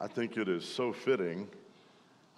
I think it is so fitting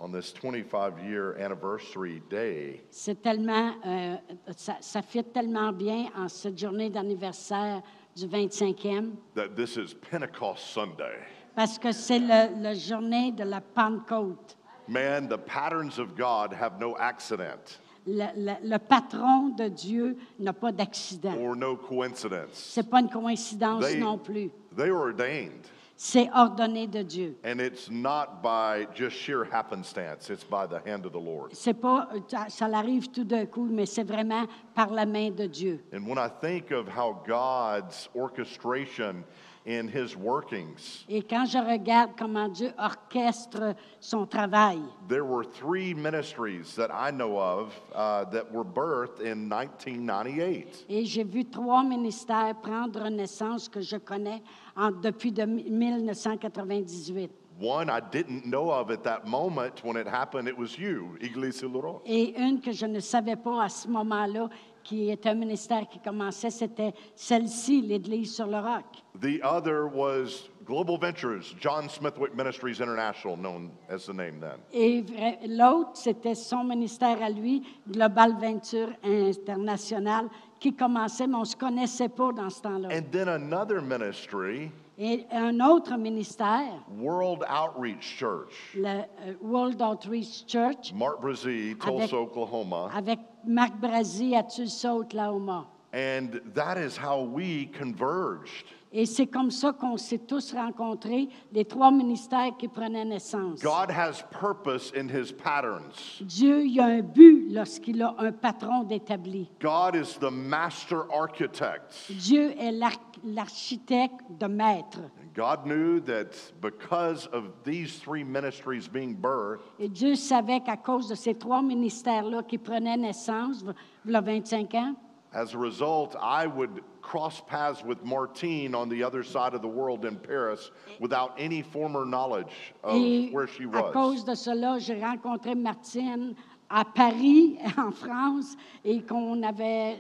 on this 25 year anniversary day C'est tellement, euh, ça, ça fit tellement bien en cette journée d'anniversaire du 25e, that this is Pentecost Sunday. parce que c'est le- la journée de la Pentecôte. Man, the patterns of God have no accident Le, le- le patron de Dieu n'a pas d'accident. or no coincidence. C'est pas une coïncidence They, non plus. they are ordained. C'est ordonné de Dieu. And it's not by just sheer happenstance, it's by the hand of the Lord. C'est pas, ça, ça l'arrive tout d'un coup, mais c'est vraiment par la main de Dieu. And when I think of how God's orchestration in his workings, Et quand je regarde comment Dieu orchestre son travail, there were three ministries that I know of uh, that were birthed in 1998. et j'ai vu trois ministères prendre naissance que je connais en- depuis de 1998. One I didn't know of at that moment when it happened, it was you, Iglesia Loro. Et une que je ne savais pas à ce moment-là, qui est un ministère qui commençait, c'était celle-ci, l'Église sur le roc. The other was Global Ventures, John Smithwick Ministries International, known as the name then. Et l'autre, c'était son ministère à lui, Global Venture International, qui commençait, mais on ne se connaissait pas dans ce temps-là. And then another ministry, Et un autre ministère, World Outreach Church, le euh, World Outreach Church, Mark Brazee, Tulsa, Oklahoma. avec Marc Brasi à Tulsa, Oklahoma. And that is how we converged. Et c'est comme ça qu'on s'est tous rencontrés, les trois ministères qui prenaient naissance. God has purpose in his patterns. Dieu, il y a un but lorsqu'il a un patron d'établi. God is the master architect. Dieu est l'arch- l'architecte de maître. And God knew that because of these three ministries being birthed, Et Dieu savait qu'à cause de ces trois ministères-là qui prenaient naissance, il y a 25 ans, as a result, I would cross paths with Martine on the other side of the world in Paris without any former knowledge of et where she was. à cause de cela, j'ai rencontré Martine à Paris, en France, et qu'on avait,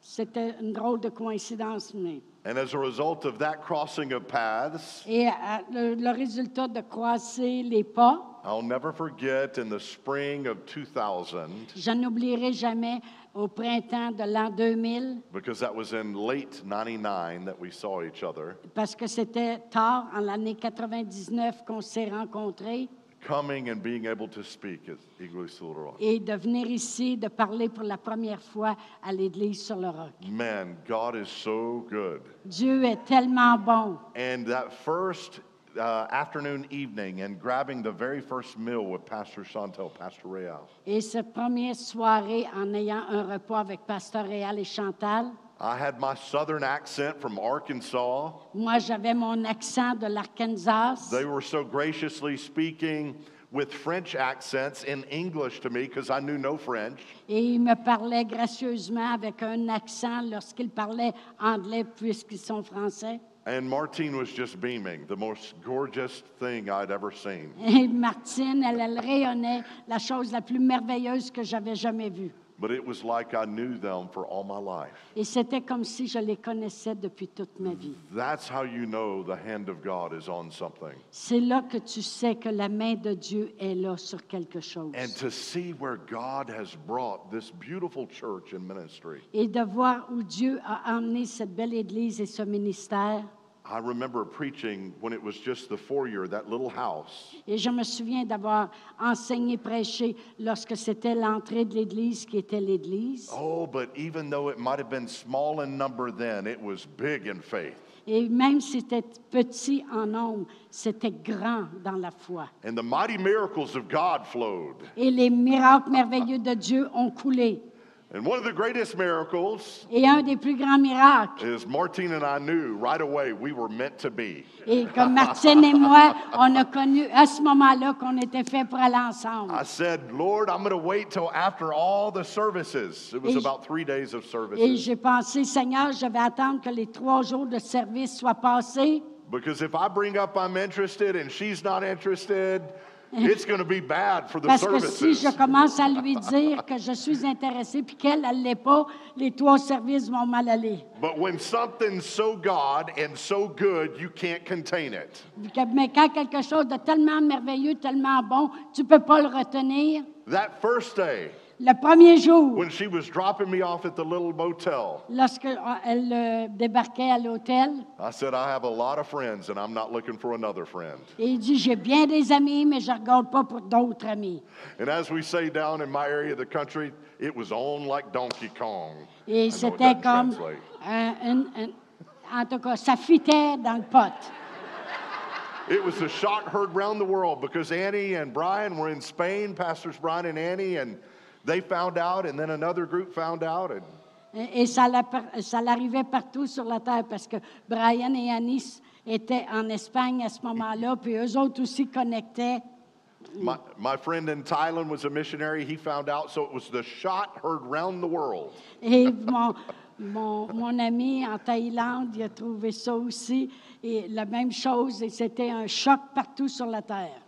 c'était une drôle de coïncidence, mais. And as a result of that crossing of paths, Et euh, le, le résultat de croiser les pas, I'll never forget in the spring of 2000, je n'oublierai jamais au printemps de l'an 2000, because that was in late 99 that we saw each other, parce que c'était tard, en l'année 99, qu'on s'est rencontrés, coming and being able to speak at Iglesia Little Rock. et de venir ici, de parler pour la première fois à l'Église sur le roc. Man, God is so good. Dieu est tellement bon. And that first uh, afternoon evening and grabbing the very first meal with Pastor Chantel, Pastor Real, Et cette première soirée, en ayant un repas avec Pasteur Réal et Chantal, I had my southern accent from Arkansas. moi, j'avais mon accent de l'Arkansas. They were so graciously speaking with French accents in English to me because I knew no French. Et il me parlait gracieusement avec un accent lorsqu'il parlait anglais puisqu'ils sont français. And Martine was just beaming, the most gorgeous thing I'd ever seen. Et Martine, elle, elle rayonnait la chose la plus merveilleuse que j'avais jamais vue. But it was like I knew them for all my life. Et c'était comme si je les connaissais depuis toute ma vie. That's how you know the hand of God is on something. C'est là que tu sais que la main de Dieu est là sur quelque chose. And to see where God has brought this beautiful church and ministry. Et de voir où Dieu a emmené cette belle Église et ce ministère. I remember preaching when it was just the foyer, that little house. Et je me souviens d'avoir enseigné, prêché lorsque c'était l'entrée de l'Église qui était l'Église. Oh, but even though it might have been small in number then, it was big in faith. Et même si c'était petit en nombre, c'était grand dans la foi. And the mighty miracles of God flowed. Et les miracles merveilleux de Dieu ont coulé. And one of the greatest miracles Et un des plus grands miracles, is Martine and I knew right away we were meant to be. et comme Martine et moi, on a connu à ce moment-là qu'on était fait pour aller ensemble. I said, Lord, I'm going to wait till after all the services. It was Et about three days of Et services. j'ai pensé, Seigneur, je vais attendre que les trois jours de service soient passés. Because if I bring up I'm interested and she's not interested, it's going to be bad for the Parce que si je commence à lui dire que je suis intéressée puis qu'elle, elle l'est pas, les trois services vont mal aller. But when something's so God and so good, you can't contain it. Mais quand quelque chose de tellement merveilleux, tellement bon, tu peux pas le retenir. That first day, Le premier jour, when she was dropping me off at the little motel, lorsque euh, elle euh, débarquait à l'hôtel, I said, I have a lot of friends and I'm not looking for another friend. et il dit J'ai bien des amis, mais je regarde pas pour d'autres amis. And as we say down in my area of the country, it was on like Donkey Kong. I know Et it c'était doesn't comme. translate. un- un- un- en tout cas, ça fitait dans le pot. It was a shock heard round the world because Annie and Brian were in Spain, Pastors Brian and Annie, and they found out, and then another group found out. And Et ça l'arrivait partout sur la terre parce que Brian et Anis étaient en Espagne à ce moment-là, puis eux autres aussi connectaient. my, my friend in Thailand was a missionary. He found out, so it was the shot heard round the world. Et mon, mon, mon ami en Thaïlande, il a trouvé ça aussi. Et la même chose, et c'était un choc partout sur la terre.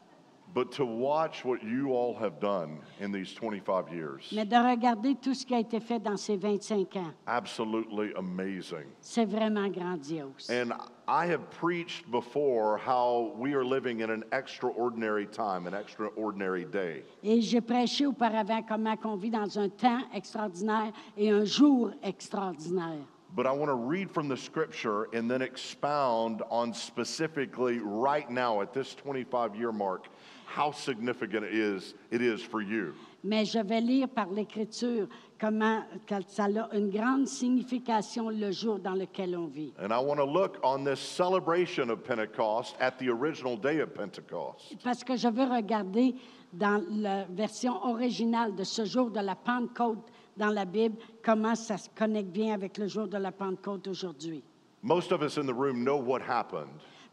But to watch what you all have done in these 25 years, Mais de regarder tout ce qui a été fait dans ces 25 ans, absolutely amazing. c'est vraiment grandiose. And I have preached before how we are living in an extraordinary time, an extraordinary day. Et j'ai prêché auparavant comment on vit dans un temps extraordinaire et un jour extraordinaire. But I want to read from the scripture and then expound on specifically right now at this 25 year mark how significant it is, it is for you. Mais je vais lire par l'Écriture comment ça a une grande signification le jour dans lequel on vit. And I want to look on this celebration of Pentecost at the original day of Pentecost. Parce que je veux regarder dans la version originale de ce jour de la Pentecôte dans la Bible, comment ça se connecte bien avec le jour de la Pentecôte aujourd'hui. Most of us in the room know what happened.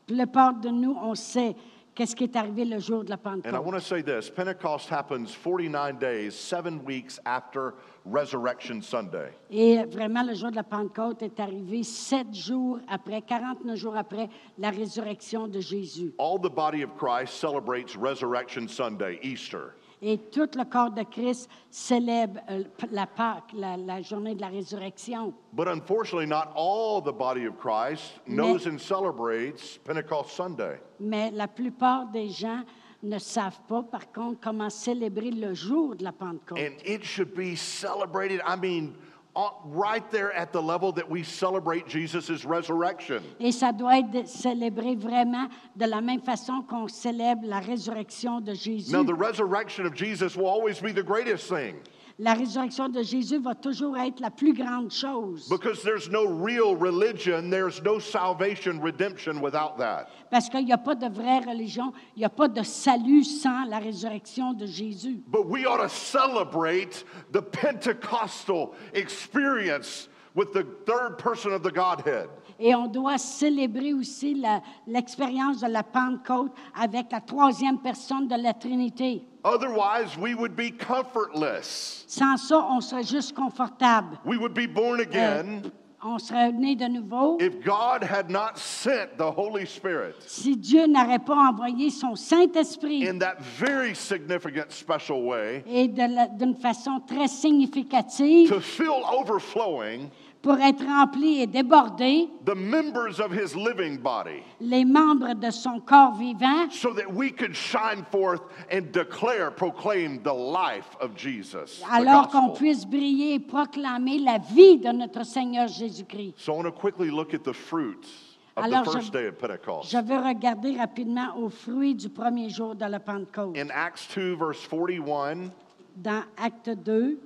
La plupart de nous, on sait qu'est-ce qui est arrivé le jour de la And I Pentecôte. want to say this Pentecost happens 49 days, seven weeks after Resurrection Sunday. Et vraiment, le jour de la Pentecôte est arrivé sept jours après, 49 jours après la résurrection de Jésus. All the body of Christ celebrates Resurrection Sunday, Easter. Et tout le corps de Christ célèbre euh, la Pâque, la, la journée de la résurrection. But unfortunately, not all the body of Christ knows and celebrates Pentecost Sunday. Mais la plupart des gens ne savent pas, par contre, comment célébrer le jour de la Pentecôte. And it should be celebrated, I mean, Uh, right there at the level that we celebrate Jesus' resurrection. Et ça doit être célébré vraiment de la même façon qu'on célèbre la résurrection de Jésus. Now, the resurrection of Jesus will always be the greatest thing La résurrection de Jésus va toujours être la plus grande chose. because there's no real religion, there's no salvation, redemption without that. Parce qu'il n'y a pas de vraie religion, il n'y a pas de salut sans la résurrection de Jésus. But we ought to celebrate the Pentecostal experience with the third person of the Godhead. Et on doit célébrer aussi l'expérience de la Pentecôte avec la troisième personne de la Trinité. Otherwise, we would be comfortless. Sans ça, on serait juste confortable. We would be born Euh, again on serait né de nouveau. if God had not sent the Holy Spirit Si Dieu n'aurait pas envoyé son Saint-Esprit in that very significant, special way et d'une façon très significative to fill overflowing pour être rempli et débordé the members of His living body les membres de son corps vivant so that we could shine forth and declare, proclaim the life of Jesus. alors qu'on puisse briller et proclamer la vie de notre Seigneur Jésus-Christ. So I want to quickly look at the fruits of Alors, the je- first day of Pentecost. Je veux regarder rapidement aux fruits du premier jour de la Pentecôte. In Acts 2, verse 41, Dans Acte 2,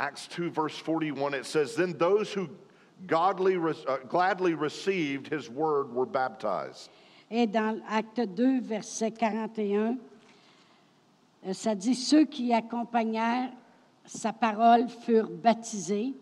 Acts 2, verse 41, it says, Then those who godly, uh, gladly received his word were baptized. et dans Acte 2, verset 41, euh, ça dit Ceux qui accompagnèrent sa parole furent baptisés.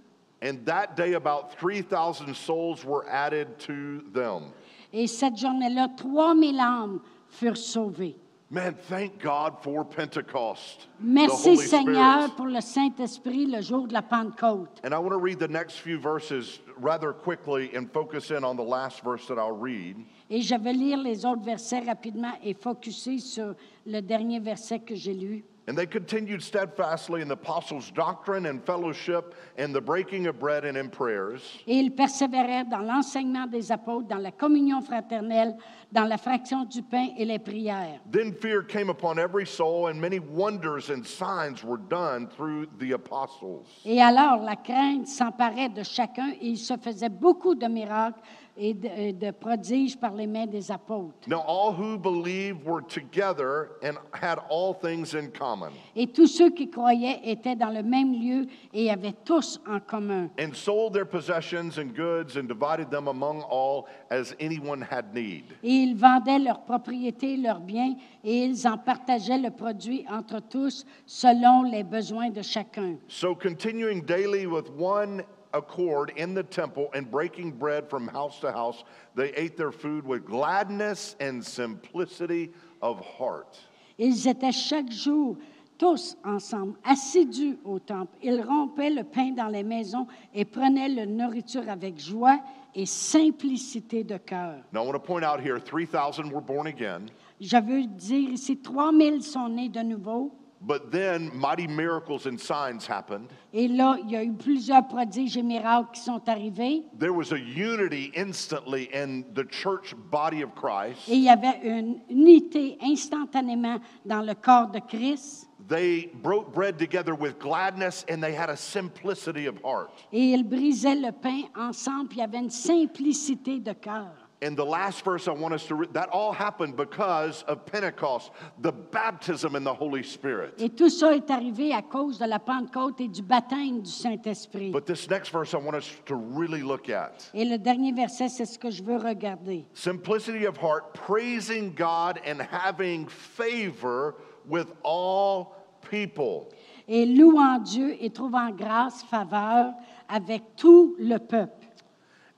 And that day, about 3,000 souls were added to them. Et cette journée-là, 3000 âmes furent sauvées. Man, thank God for Pentecost. the Merci Holy Seigneur Spirit. pour le Saint-Esprit le jour de la Pentecôte. And I want to read the next few verses rather quickly and focus in on the last verse that I'll read. Et je vais lire les autres versets rapidement et focuser sur le dernier verset que j'ai lu. And they continued steadfastly in the apostles' doctrine and fellowship and the breaking of bread and in prayers. Et ils persévérèrent dans l'enseignement des apôtres, dans la communion fraternelle, dans la fraction du pain et les prières. Then fear came upon every soul, and many wonders and signs were done through the apostles. Et alors la crainte s'emparait de chacun et il se faisait beaucoup de miracles et de, et de prodiges par les mains des apôtres. Now, all who believed were together and had all things in common, Et tous ceux qui croyaient étaient dans le même lieu et avaient tous en commun. and sold their possessions and goods and divided them among all as anyone had need. Et ils vendaient leurs propriétés, leurs biens, et ils en partageaient le produit entre tous selon les besoins de chacun. So, continuing daily with one accord in the temple and breaking bread from house to house, they ate their food with gladness and simplicity of heart. Ils étaient chaque jour tous ensemble, assidus au temple. Ils rompaient le pain dans les maisons et prenaient la nourriture avec joie et simplicité de cœur. Now, I want to point out here 3,000 were born again, Je veux dire ici, 3000 sont nés de nouveau. But then mighty miracles and signs happened. Et là, il y a eu plusieurs prodiges et miracles qui sont arrivés. There was a unity instantly in the church body of Christ. Et il y avait une unité instantanément dans le corps de Christ. They broke bread together with gladness and they had a simplicity of heart. Et ils brisaient le pain ensemble, il y avait une simplicité de cœur. And the last verse I want us to read, that all happened because of Pentecost, the baptism in the Holy Spirit. Et tout ça est arrivé à cause de la Pentecôte et du baptême du Saint-Esprit. But this next verse I want us to really look at. Et le dernier verset, c'est ce que je veux regarder. Simplicity of heart, praising God and having favor with all people. Et louant Dieu et trouvant grâce, faveur avec tout le peuple.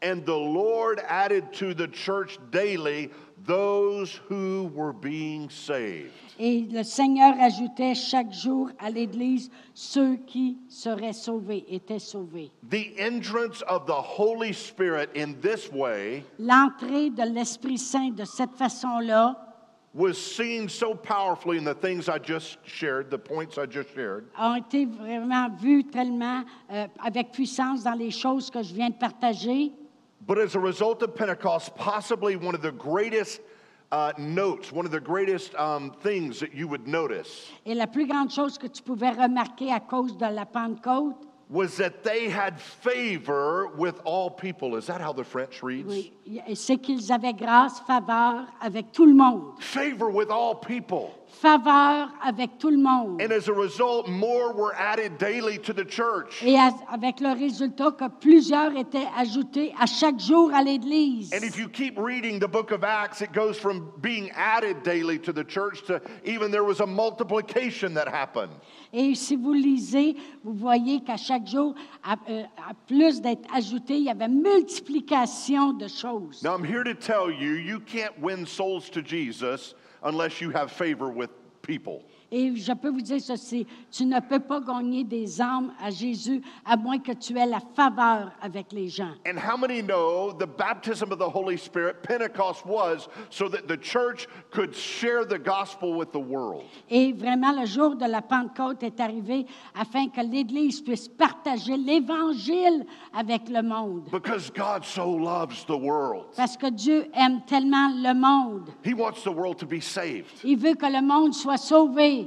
And the Lord added to the church daily those who were being saved. Et le Seigneur ajoutait chaque jour à l'Église ceux qui seraient sauvés, étaient sauvés. The entrance of the Holy Spirit in this way L'entrée de l'Esprit Saint de cette façon-là was seen so powerfully in the things I just shared, the points I just shared, a été vraiment vue tellement euh, avec puissance dans les choses que je viens de partager. But as a result of Pentecost, possibly one of the greatest uh, notes, one of the greatest um, things that you would notice Et la plus grande chose que tu pouvais remarquer à cause de la Pentecôte, was that they had favor with all people. Is that how the French reads? oui, c'est qu'ils avaient grâce, faveur avec tout le monde. Favor with all people. Faveur avec tout le monde. And as a result, more were added daily to the church. Et à- avec le résultat que plusieurs étaient ajoutés à chaque jour à l'Église. And if you keep reading the book of Acts, it goes from being added daily to the church to even there was a multiplication that happened. Et si vous lisez, vous voyez qu'à chaque jour, à, euh, à plus d'être ajouté, il y avait multiplication de choses. Now, I'm here to tell you, you can't win souls to Jesus unless you have favor with people. Et je peux vous dire ceci, tu ne peux pas gagner des âmes à Jésus à moins que tu aies la faveur avec les gens. And how many know the baptism of the Holy Spirit, Pentecost was so that the church could share the gospel with the world? Et vraiment, le jour de la Pentecôte est arrivé afin que l'Église puisse partager l'Évangile avec le monde. Because God so loves the world. Parce que Dieu aime tellement le monde. He wants the world to be saved. Il veut que le monde soit sauvé.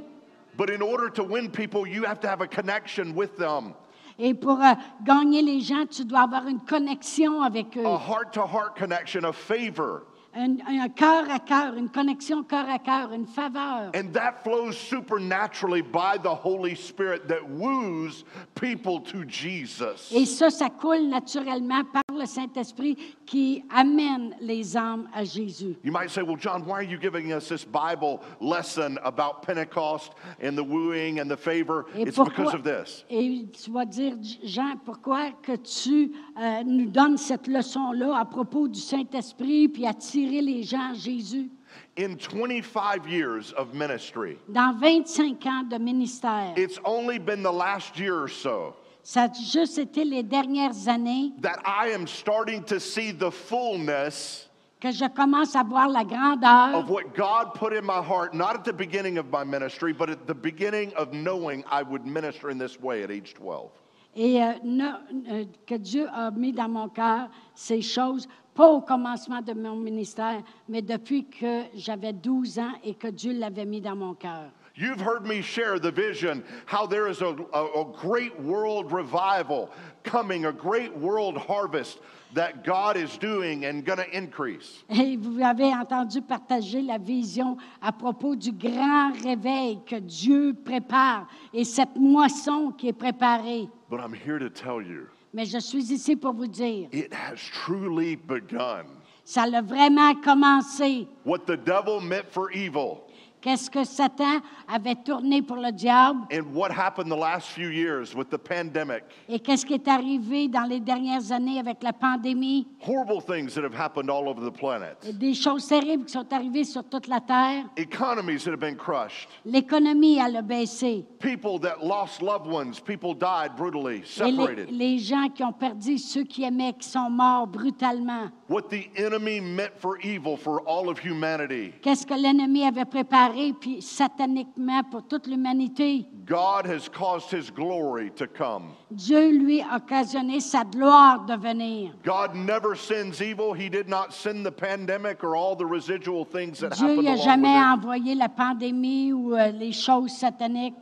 But in order to win people, you have to have a connection with them. Et pour euh, gagner les gens, tu dois avoir une connexion avec eux. A heart to heart connection of favor. Un, un cœur à cœur, une connexion cœur à cœur, une faveur. And that flows supernaturally by the Holy Spirit that woos people to Jesus. Et ça, ça coule naturellement par le Saint-Esprit qui amène les âmes à Jésus. You might say, well, John, why are you giving us this Bible lesson about Pentecost and the wooing and the favor? Et It's because of this. et tu vas dire, Jean, pourquoi que tu euh, nous donnes cette leçon-là à propos du Saint-Esprit puis attirer les gens à Jésus? In 25 years of ministry, Dans 25 ans de ministère, it's only been the last year or so ça a juste été les dernières années that I am starting to see the fullness que je commence à voir la grandeur of what God put in my heart, not at the beginning of my ministry, but at the beginning of knowing I would minister in this way at age 12. et euh, ne- euh, que Dieu a mis dans mon cœur ces choses, pas au commencement de mon ministère, mais depuis que j'avais 12 ans et que Dieu l'avait mis dans mon cœur. You've heard me share the vision how there is a, a, a great world revival coming, a great world harvest that God is doing and going to increase. Et vous avez entendu partager la vision à propos du grand réveil que Dieu prépare et cette moisson qui est préparée. But I'm here to tell you, Mais je suis ici pour vous dire, it has truly begun. ça l'a vraiment commencé. What the devil meant for evil Qu'est-ce que Satan avait tourné pour le diable? And what happened the last few years with the pandemic, et qu'est-ce qui est arrivé dans les dernières années avec la pandémie? horrible things that have happened all over the planet, Des choses terribles qui sont arrivées sur toute la terre. economies that have been crushed, L'économie, elle a baissé. people that lost loved ones, people died brutally, Et les, separated. les gens qui ont perdu ceux qui aimaient, qui sont morts brutalement. What the enemy meant for evil for all of humanity, Qu'est-ce que l'ennemi avait préparé, puis sataniquement pour toute l'humanité? God has caused his glory to come. Dieu lui a occasionné sa gloire de venir. God never sends evil. He did not send the pandemic or all the residual things that Dieu happened n'a along jamais with it. envoyé la pandémie ou euh, les choses sataniques.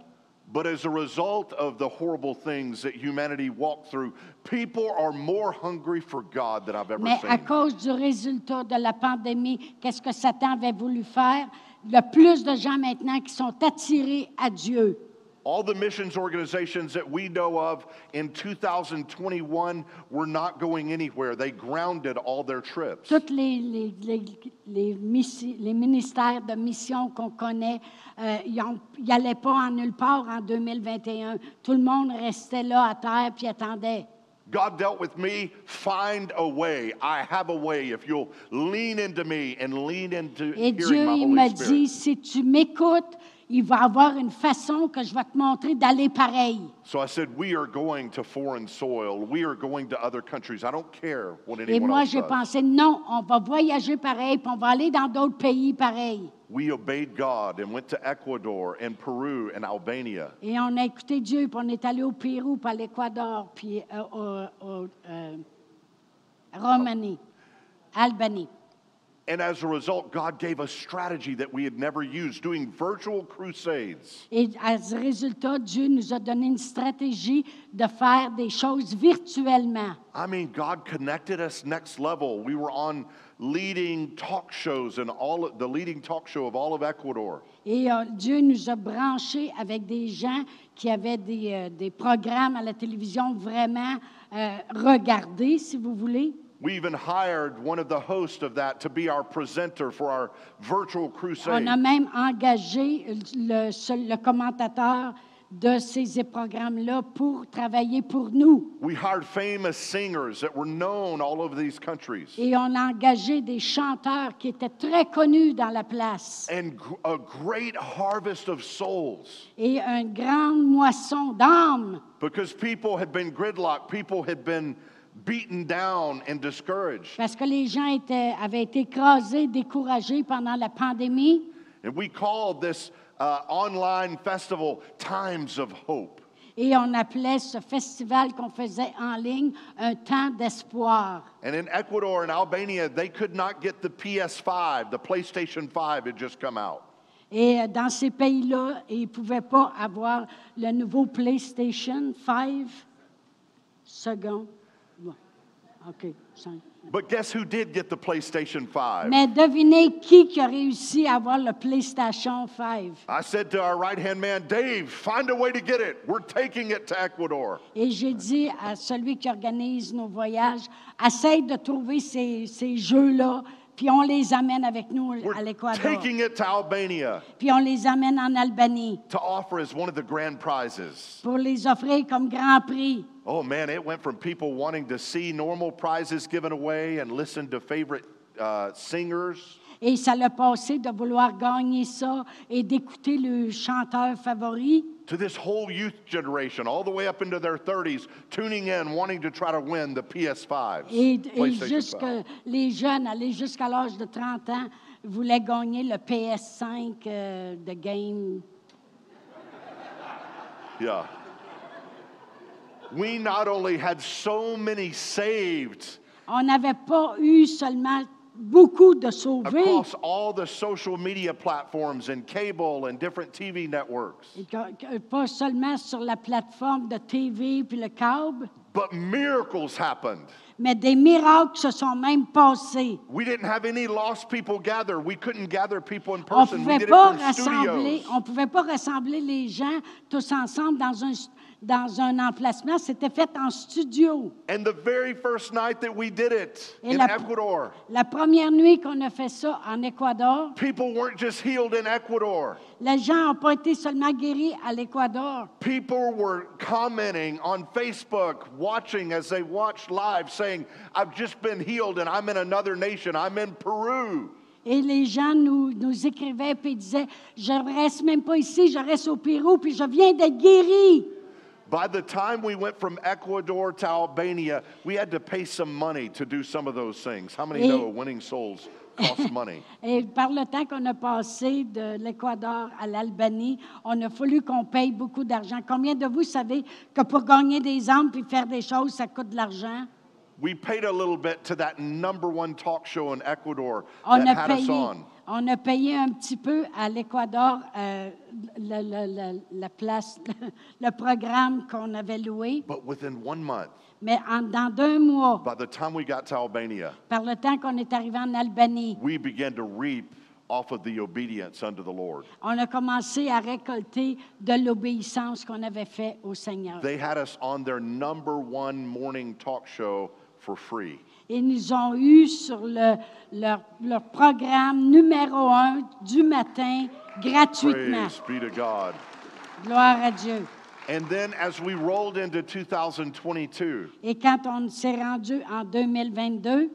But as a result of the horrible things that humanity walked through, people are more hungry for God than I've ever Mais à seen. cause du résultat de la pandémie, qu'est-ce que Satan avait voulu faire? Il y a plus de gens maintenant qui sont attirés à Dieu. All the missions organizations that we know of in 2021 were not going anywhere. They grounded all their trips. Tous les, les, les, les missi- les ministères de mission qu'on connaît, euh, ils n'allaient pas en nulle part en 2021. Tout le monde restait là à terre puis attendait. God dealt with me, find a way. I have a way if you'll lean into me and lean into Et hearing Dieu, my il Holy m'a Spirit. dit, si tu m'écoutes, il va y avoir une façon que je vais te montrer d'aller pareil. So I said, We are going to foreign soil. We are going to other countries. I don't care what Et anyone moi, else j'ai does. pensé, non, on va voyager pareil, puis on va aller dans d'autres pays pareil. We obeyed God and went to Ecuador and Peru and Albania. Et on a écouté Dieu, puis on est allé au Pérou, puis à l'Équateur, puis euh, au, au, euh, Roumanie, Albanie. And as a result, God gave us strategy that we had never used, doing virtual crusades. Et à résultat, Dieu nous a donné une stratégie de faire des choses virtuellement. I mean, God connected us next level. We were on leading talk shows and all the leading talk show of all of Ecuador. Et euh, Dieu nous a branchés avec des gens qui avaient des, euh, des programmes à la télévision vraiment euh, regardés, si vous voulez. We even hired one of the hosts of that to be our presenter for our virtual crusade. On a même engagé euh, le, le commentateur de ces programmes-là pour travailler pour nous. We hired famous singers that were known all over these countries. Et on a engagé des chanteurs qui étaient très connus dans la place. And a great harvest of souls Et une grande moisson d'âmes. because people had been gridlocked, people had been beaten down and discouraged. Parce que les gens étaient, avaient été écrasés, découragés pendant la pandémie. And we called this uh, online festival Times of Hope. Et on appelait ce festival qu'on faisait en ligne un temps d'espoir. And in Ecuador and Albania, they could not get the PS5, the PlayStation 5 had just come out. Et euh, dans ces pays-là, ils ne pouvaient pas avoir le nouveau PlayStation 5 second. OK. cinq. But guess who did get the PlayStation 5? Mais devinez qui, qui a réussi à avoir le PlayStation 5. I said to our right hand man, Dave, find a way to get it. We're taking it to Ecuador. Et j'ai dit à celui qui organise nos voyages, essaye de trouver ces, ces jeux-là, puis on les amène avec nous à l'Équateur. taking it to Albania Puis on les amène en Albanie to offer as one of the grand prizes. pour les offrir comme grand prix. Oh man, it went from people wanting to see normal prizes given away and listen to favorite uh, singers Et ça l'a passé de vouloir gagner ça et d'écouter le chanteur favori to this whole youth generation, all the way up into their 30s, tuning in, wanting to try to win the PS5s. et, et jusque 5. les jeunes, aller jusqu'à l'âge de 30 ans, voulaient gagner le PS5 euh, de game. Yeah. We not only had so many saved On n'avait pas eu seulement beaucoup de sauvés, across all the social media platforms and cable and different TV networks, et que- que- pas seulement sur la plateforme de TV puis le câble, but miracles happened. mais des miracles se sont même passés. We didn't have any lost people gather. We couldn't gather people in On person. We pouvait did it pas from rassembler, studios. on pouvait pas rassembler les gens tous ensemble dans un dans un emplacement. C'était fait en studio. And the very first night that we did it Et in la- Ecuador, La première nuit qu'on a fait ça en Équateur, people weren't just healed in Ecuador. les gens n'ont pas été seulement guéris à l'Équateur. People were commenting on Facebook, watching as they watched live, saying, I've just been healed and I'm in another nation. I'm in Peru. Et les gens nous, nous écrivaient et disaient Je reste même pas ici, je reste au Pérou, puis je viens d'être guéri. By the time we went from Ecuador to Albania, we had to pay some money to do some of those things. How many Et- know winning souls costs money? Et par le temps qu'on a passé de l'Équateur à l'Albanie, on a fallu qu'on paye beaucoup d'argent. Combien de vous savez que pour gagner des âmes puis faire des choses, ça coûte de l'argent? We paid a little bit to that number one talk show in Ecuador On that a, had us payé, on. On a payé un petit peu à l'Équateur euh, le- le- le- la place, le programme qu'on avait loué, But within one month, mais en- dans deux mois, by the time we got to Albania, par le temps qu'on est arrivé en Albanie, we began to reap off of the obedience unto the Lord. on a commencé à récolter de l'obéissance qu'on avait fait au Seigneur. They had us on their number one morning talk show for free. Ils nous ont eu sur le- leur, leur programme numéro un du matin gratuitement. Praise be to God. Gloire à Dieu. And then as we rolled into 2022, Et quand on s'est rendu en 2022,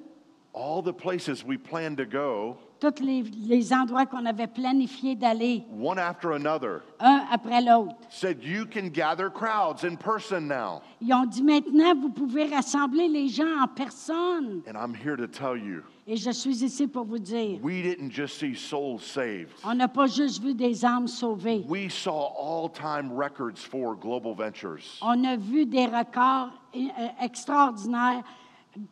all the places we planned to go, tous les, les endroits qu'on avait planifié d'aller, one after another, un après l'autre, said, You can gather crowds in person now. ils ont dit maintenant, vous pouvez rassembler les gens en personne. And I'm here to tell you, Et je suis ici pour vous dire, we didn't just see souls saved, on n'a pas juste vu des âmes sauvées. we saw all time records for Global Ventures. On a vu des records euh, extraordinaires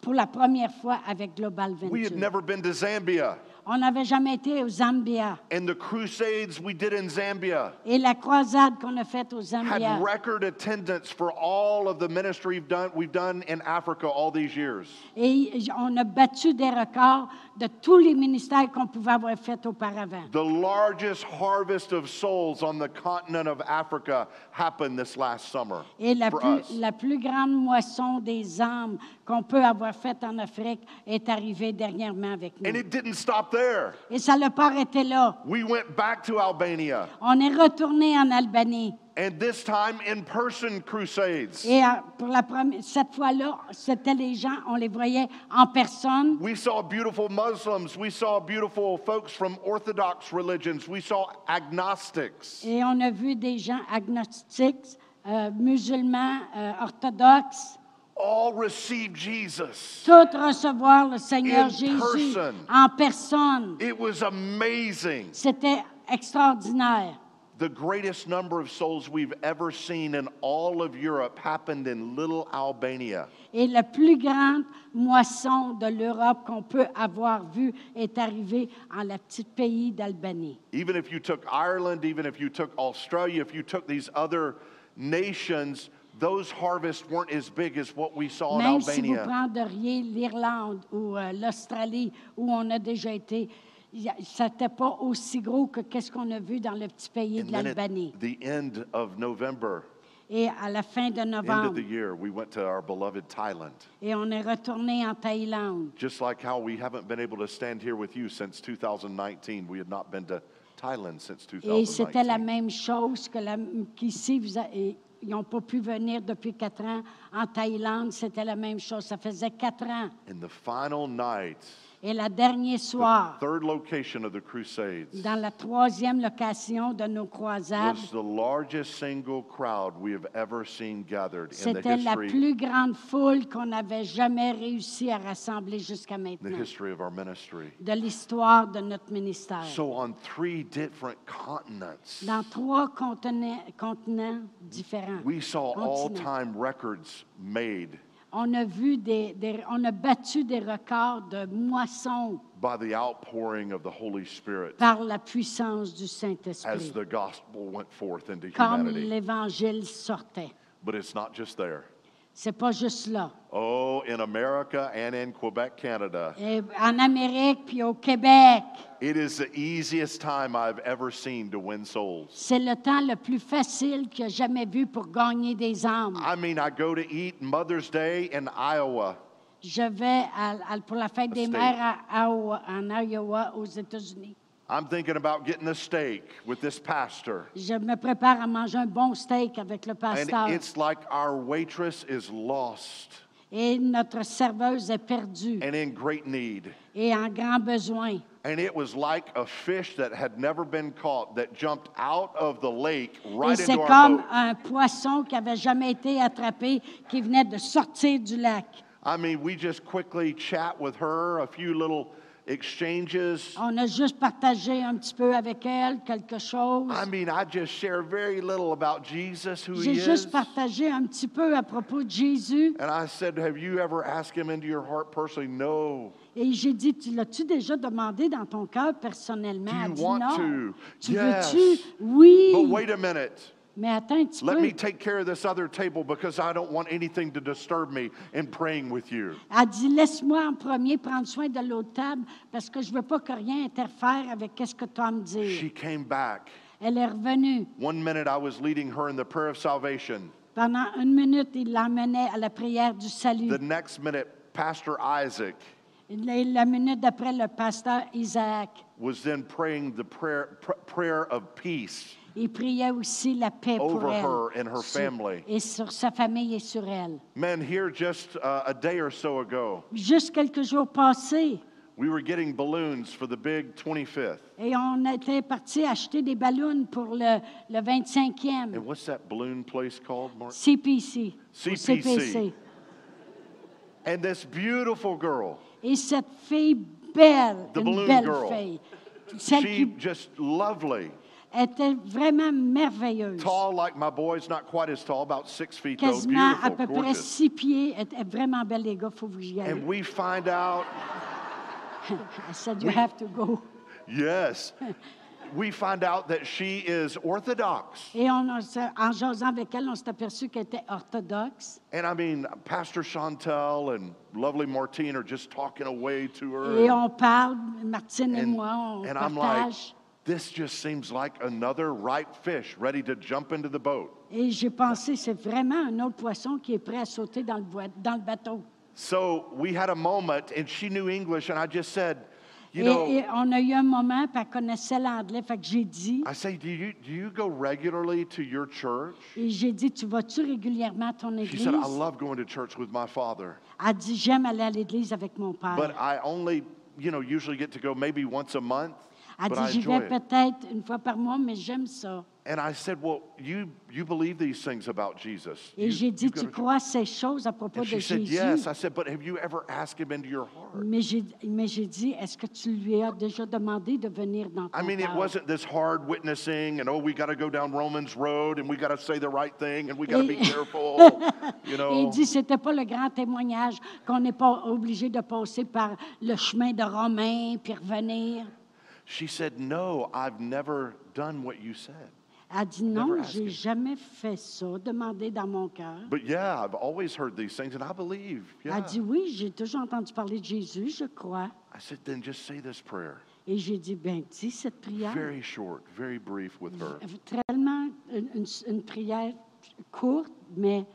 pour la première fois avec Global We had Venture. never been to Zambia. On n'avait jamais été au Zambia. And the crusades we did in Zambia Et la croisade qu'on a faite au had Zambia, record attendance for all of the ministry we've done, we've done in Africa all these years. et on a battu des records de tous les ministères qu'on pouvait avoir faits auparavant. The largest harvest of souls on the continent of Africa happened this last summer Et la for plus, us. la plus grande moisson des âmes qu'on peut avoir faite en Afrique est arrivée dernièrement avec And nous. it didn't stop there. Et ça n'a pas arrêté là. We went back to Albania, On est retourné en Albanie. and this time in person crusades. Et euh, pour la première, cette fois-là, c'était les gens, on les voyait en personne. We saw beautiful Muslims. We saw beautiful folks from Orthodox religions. We saw agnostics. Et on a vu des gens agnostiques, euh, musulmans, euh, orthodoxes, All received Jesus. tous recevoir le Seigneur In Jésus person. en personne. It was amazing. C'était extraordinaire. The greatest number of souls we've ever seen in all of Europe happened in little Albania. Et la plus grande moisson de l'Europe qu'on peut avoir vue est arrivée en la petite pays d'Albanie. Even if you took Ireland, even if you took Australia, if you took these other nations, those harvests weren't as big as what we saw in Même si vous Albania. prendriez l'Irlande ou euh, l'Australie, où on a déjà été, y a- ça n'était pas aussi gros que qu'est-ce qu'on a vu dans le petit pays And de then l'Albanie. at the end of November, Et à la fin de end of novembre, the year, we went to our beloved Thailand. et on est retourné en Thaïlande. Just like how we haven't been able to stand here with you since 2019, we had not been to Thailand since Et c'était la 2019. même chose que la- qu'ici, vous a- et ils n'ont pas pu venir depuis quatre ans En Thaïlande, c'était la même chose. Ça faisait quatre ans. In the final night, Et le dernier the soir, third location of the Crusades, dans la troisième location de nos croisades, the the c'était la plus grande foule qu'on n'avait jamais réussi à rassembler jusqu'à the maintenant history of our ministry. de l'histoire de notre ministère. So, on three different continents, Dans trois continents, continents différents. we saw all continents. time records made On a vu des, des- on a battu des records de moissons by the outpouring of the Holy Spirit par la puissance du as Saint-Esprit, the gospel went forth into comme humanity. l'Évangile sortait. But it's not just there. C'est pas juste là. Oh, in America and in Quebec, Canada, Et en Amérique puis au Québec, it is the easiest time I've ever seen to win souls. c'est le temps le plus facile qu'il a jamais vu pour gagner des âmes. I mean, I go to eat Mother's Day in Iowa. Je vais à- à- pour la fête des mères à Iowa- en Iowa, aux États-Unis. I'm thinking about getting a steak with this pastor. Je me prépare à manger un bon steak avec le pasteur. And it's like our waitress is lost Et notre serveuse est perdue and in great need. et en grand besoin. And it was like a fish that had never been caught that jumped out of the lake right c'est into our comme boat. un poisson qui avait jamais été attrapé, qui venait de sortir du lac. I mean, we just quickly chat with her, a few little exchanges. On a juste partagé un petit peu avec elle quelque chose. I mean, I just share very little about Jesus, who he J'ai is. juste partagé un petit peu à propos de Jésus. And I said, Have you ever asked him into your heart personally? No. Et j'ai dit, tu l'as-tu déjà demandé dans ton cœur personnellement? Do Elle you dit want non. to? Tu Yes. veux-tu? Oui. But wait a minute. Mais attends un petit Let peu. me take care of this other table because I don't want anything to disturb me in praying with you. Elle dit, laisse-moi en premier prendre soin de l'autre table parce que je ne veux pas que rien interfère avec ce que tu as à me dire. She came back. Elle est revenue. One minute I was leading her in the prayer of salvation. Pendant une minute, il l'emmenait à la prière du salut. The next minute, Pastor Isaac La, la minute d'après, le pasteur Isaac, was then praying the prayer, pr- prayer of peace. Il priait aussi la paix pour Over elle. her and her sur- family. et sur sa famille et sur elle. Man, here just uh, a day or so ago, Juste quelques jours passés, we were getting balloons for the big 25th. et on était parti acheter des ballons pour le, le 25e. And what's that balloon place called, Mark? CPC. au CPC. CPC. And this beautiful girl, Et cette fille belle, The une balloon belle girl. fille, celle she qui just lovely, était vraiment merveilleuse, tall like my boy, boys, not quite as tall, about six feet though, quasiment à beautiful, peu près gorgeous. six pieds, elle était vraiment belle, les gars, faut que vous y allez. And we find out, I said, you have to go. yes, we find out that she is Orthodox. Et on, en jasant avec elle, on s'est aperçu qu'elle était orthodoxe. And I mean, Pastor Chantel and lovely Martine are just talking away to her. Et on parle, Martine et and, moi, on and I'm like, partage. This just seems like another ripe fish ready to jump into the boat. Et j'ai pensé, c'est vraiment un autre poisson qui est prêt à sauter dans le, dans le bateau. So we had a moment, and she knew English, and I just said, you et, know, et on a eu un moment, puis elle connaissait l'anglais, fait que j'ai dit, I say, do you, do you go regularly to your church? et j'ai dit, tu vas-tu régulièrement à ton She église? said, I love going to church with my father, Elle dit, j'aime aller à l'église avec mon père. but I only, you know, usually get to go maybe once a month, Elle dit, j'y vais peut-être une fois par mois, mais j'aime ça. And I said, well, you, you believe these things about Jesus. Et j'ai dit, tu crois ces choses à propos de she said, Jésus? yes. I said, but have you ever asked him into your heart? Mais j'ai, dit, est-ce que tu lui as déjà demandé de venir dans ton I mean, it wasn't this hard witnessing and, oh, we got to go down Romans Road and we got to say the right thing and we got to be careful, you Et know. il dit, c'était pas le grand témoignage qu'on n'est pas obligé de passer par le chemin de Romain puis revenir. She said, no, I've never done what you said. Elle dit, non, j'ai jamais fait ça, demandé dans mon cœur. But yeah, I've always heard these things and I believe. Yeah. Elle dit, oui, j'ai toujours entendu parler de Jésus, je crois. I said, then just say this prayer. Et j'ai dit, ben dis cette prière. Very short, very brief with her. Tellement une, une- une prière courte, mais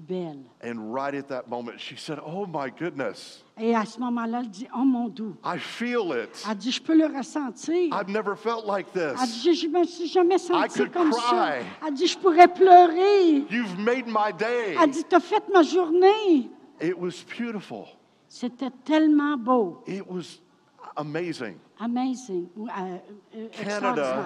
belle. And right at that moment, she said, Oh my goodness, Et à ce moment-là, elle dit, oh mon doux. I feel it. Elle dit, je peux le ressentir. I've never felt like Elle this. dit, je me suis jamais could comme ça. cry. Elle dit, je pourrais pleurer. You've made my day. Elle dit, tu as fait ma journée. It was beautiful. C'était tellement beau. It was amazing. Amazing. euh, euh, Canada.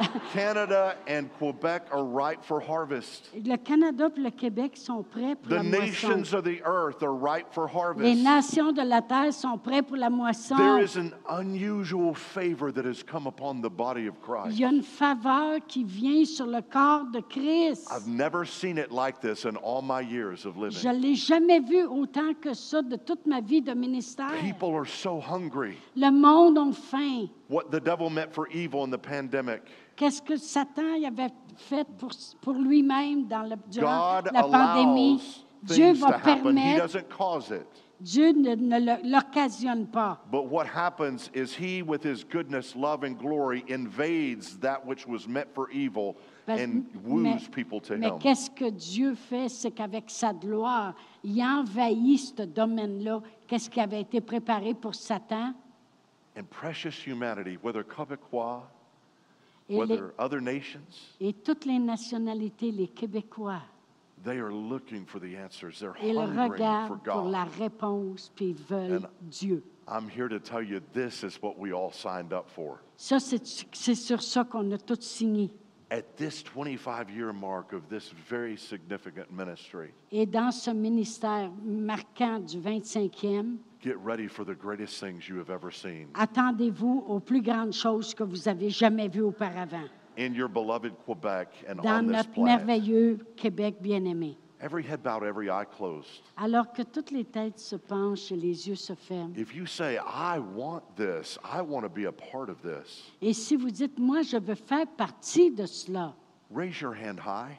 Canada and Quebec are ripe for harvest. Le Canada et le Québec sont prêts pour The la moisson. nations of the earth are ripe for Les harvest. nations de la terre sont prêts pour la moisson. There is an unusual favor that has come upon the body of Il Christ. y a une faveur qui vient sur le corps de Christ. I've never seen it like this in all my years of Je living. ne l'ai jamais vu autant que ça de toute ma vie de ministère. People are so hungry. Le monde a faim. What the devil meant for evil in the pandemic, Qu'est-ce que Satan y avait fait pour, pour lui-même dans le, durant God la pandémie? Dieu va permettre. Dieu ne, l'occasionne pas. But what happens is he, with his goodness, love, and glory, invades that which was meant for evil and mais woos people to mais him. qu'est-ce que Dieu fait? C'est qu'avec sa gloire, il envahit ce domaine-là. Qu'est-ce qui avait été préparé pour Satan? And precious humanity, whether Quebecois, Et, les- whether other nations, et toutes les nationalités, les Québécois, they are looking for the answers. They're ils hungering for regardent pour la God. réponse, puis ils veulent And- Dieu. I'm here to tell you this is what we all signed up for. Ça, c'est c'est sur ça qu'on a tous signé. Et dans ce ministère marquant du 25e, Attendez-vous aux plus grandes choses que vous avez jamais vues auparavant. In your beloved Quebec and dans on notre this merveilleux Québec bien-aimé. Every head bowed, every eye closed. Alors que toutes les têtes se penchent et les yeux se ferment. If you say, I want this, I want to be a part of this, Et si vous dites, moi, je veux faire partie de cela, raise your hand high.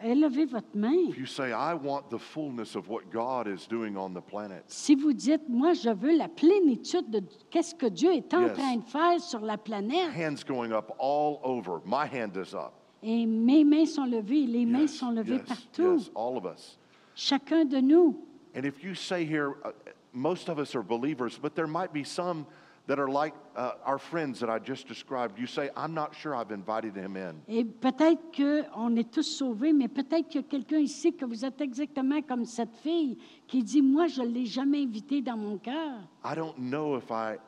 élevez votre main. If you say, I want the fullness of what God is doing on the planet, Si vous dites, moi, je veux la plénitude de qu'est-ce que Dieu est en Yes. train de faire sur la planète, hands going up all over. My hand is up. Et mes mains sont levées, les mains Yes, sont levées yes, partout, yes, all of us. chacun de nous. And if you say here, uh, most of us are believers, but there might be some that are like uh, our friends that I just described. You say, I'm not sure I've invited him in. Et peut-être qu'on est tous sauvés, mais peut-être qu'il y a quelqu'un ici que vous êtes exactement comme cette fille qui dit, moi, je ne l'ai jamais invité dans mon cœur. I don't know if I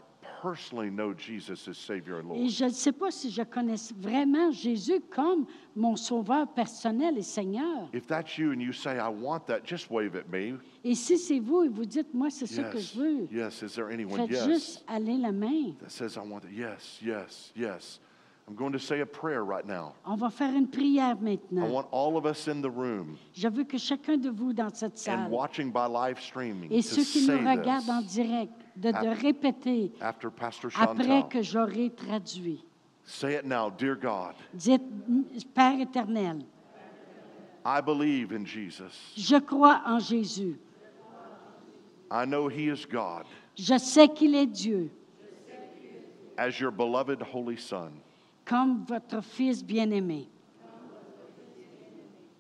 personally know Jesus as Savior and Et Lord. je ne sais pas si je connais vraiment Jésus comme mon sauveur personnel et Seigneur. If that's you and you say, I want that, just wave at me. Et si c'est vous et vous dites, moi, c'est ça que je veux, Yes. Is there anyone? faites Yes? juste aller la main. That says, I want that. Yes, yes, yes. I'm going to say a prayer right now. On va faire une prière I maintenant. want all of us in the room Je veux que chacun de vous dans cette and salle watching by live streaming et to ceux qui nous say regardent en this direct, de, de répéter after Pastor après Chantal. que j'aurai traduit. Say it now, dear God. Dites, Père éternel, I believe in Jesus. je crois en Jésus. I know He is God Je sais qu'il est Dieu, as your beloved Holy Son. comme votre Fils bien-aimé.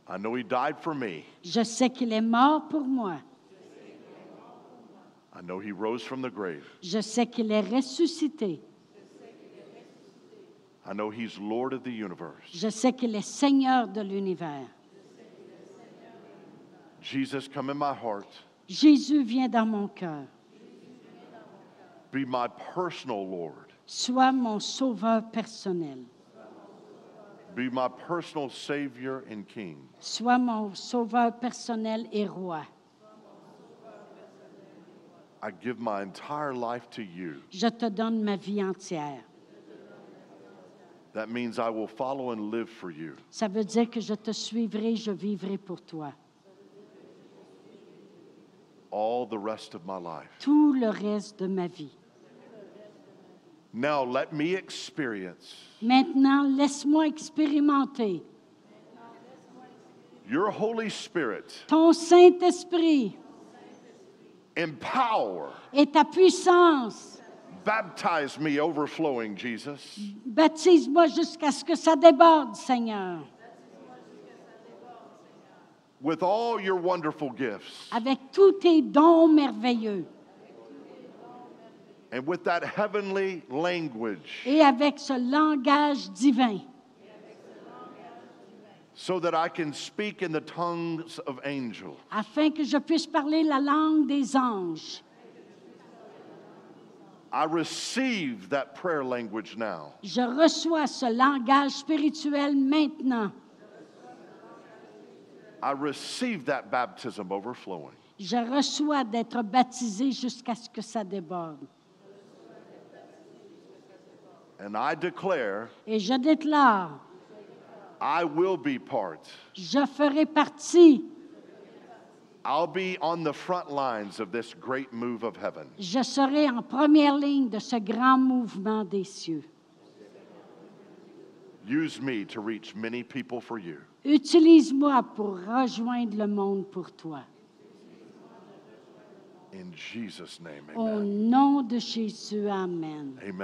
I know He died for me. Je sais qu'il est mort pour moi. I know He rose from the grave. Je sais qu'il est ressuscité. I know He's Lord of the universe. Je sais qu'il est Seigneur de l'univers. Jesus, come in my heart. Jésus vient dans mon cœur. Be my personal Lord. Sois mon sauveur personnel. Be my personal Savior and King. Sois mon sauveur personnel et roi. I give my entire life to you. Je te donne ma vie entière. That means I will follow and live for you. Ça veut dire que je te suivrai, je vivrai pour toi. all the rest of my life. Tout le reste de ma vie. Now let me experience Maintenant, laisse-moi expérimenter your Holy Spirit ton Saint-Esprit empower, et ta puissance. baptize me overflowing, Jesus. Baptise-moi jusqu'à ce que ça déborde, Seigneur. with all your wonderful gifts avec tous tes dons merveilleux and with that heavenly language et avec ce langage divin, so that I can speak in the tongues of angels. afin que je puisse parler la langue des anges. I receive that prayer language now. Je reçois ce langage spirituel maintenant. I receive that baptism overflowing. Je reçois d'être baptisé jusqu'à ce que ça déborde. And I declare Et je déclare, I will be part. je ferai partie, I'll be on the front lines of this great move of heaven. je serai en première ligne de ce grand mouvement des cieux. Use me to reach many people for you. Utilise-moi pour rejoindre le monde pour toi. In Jesus' name, Au amen. nom de Jésus, Amen. Amen.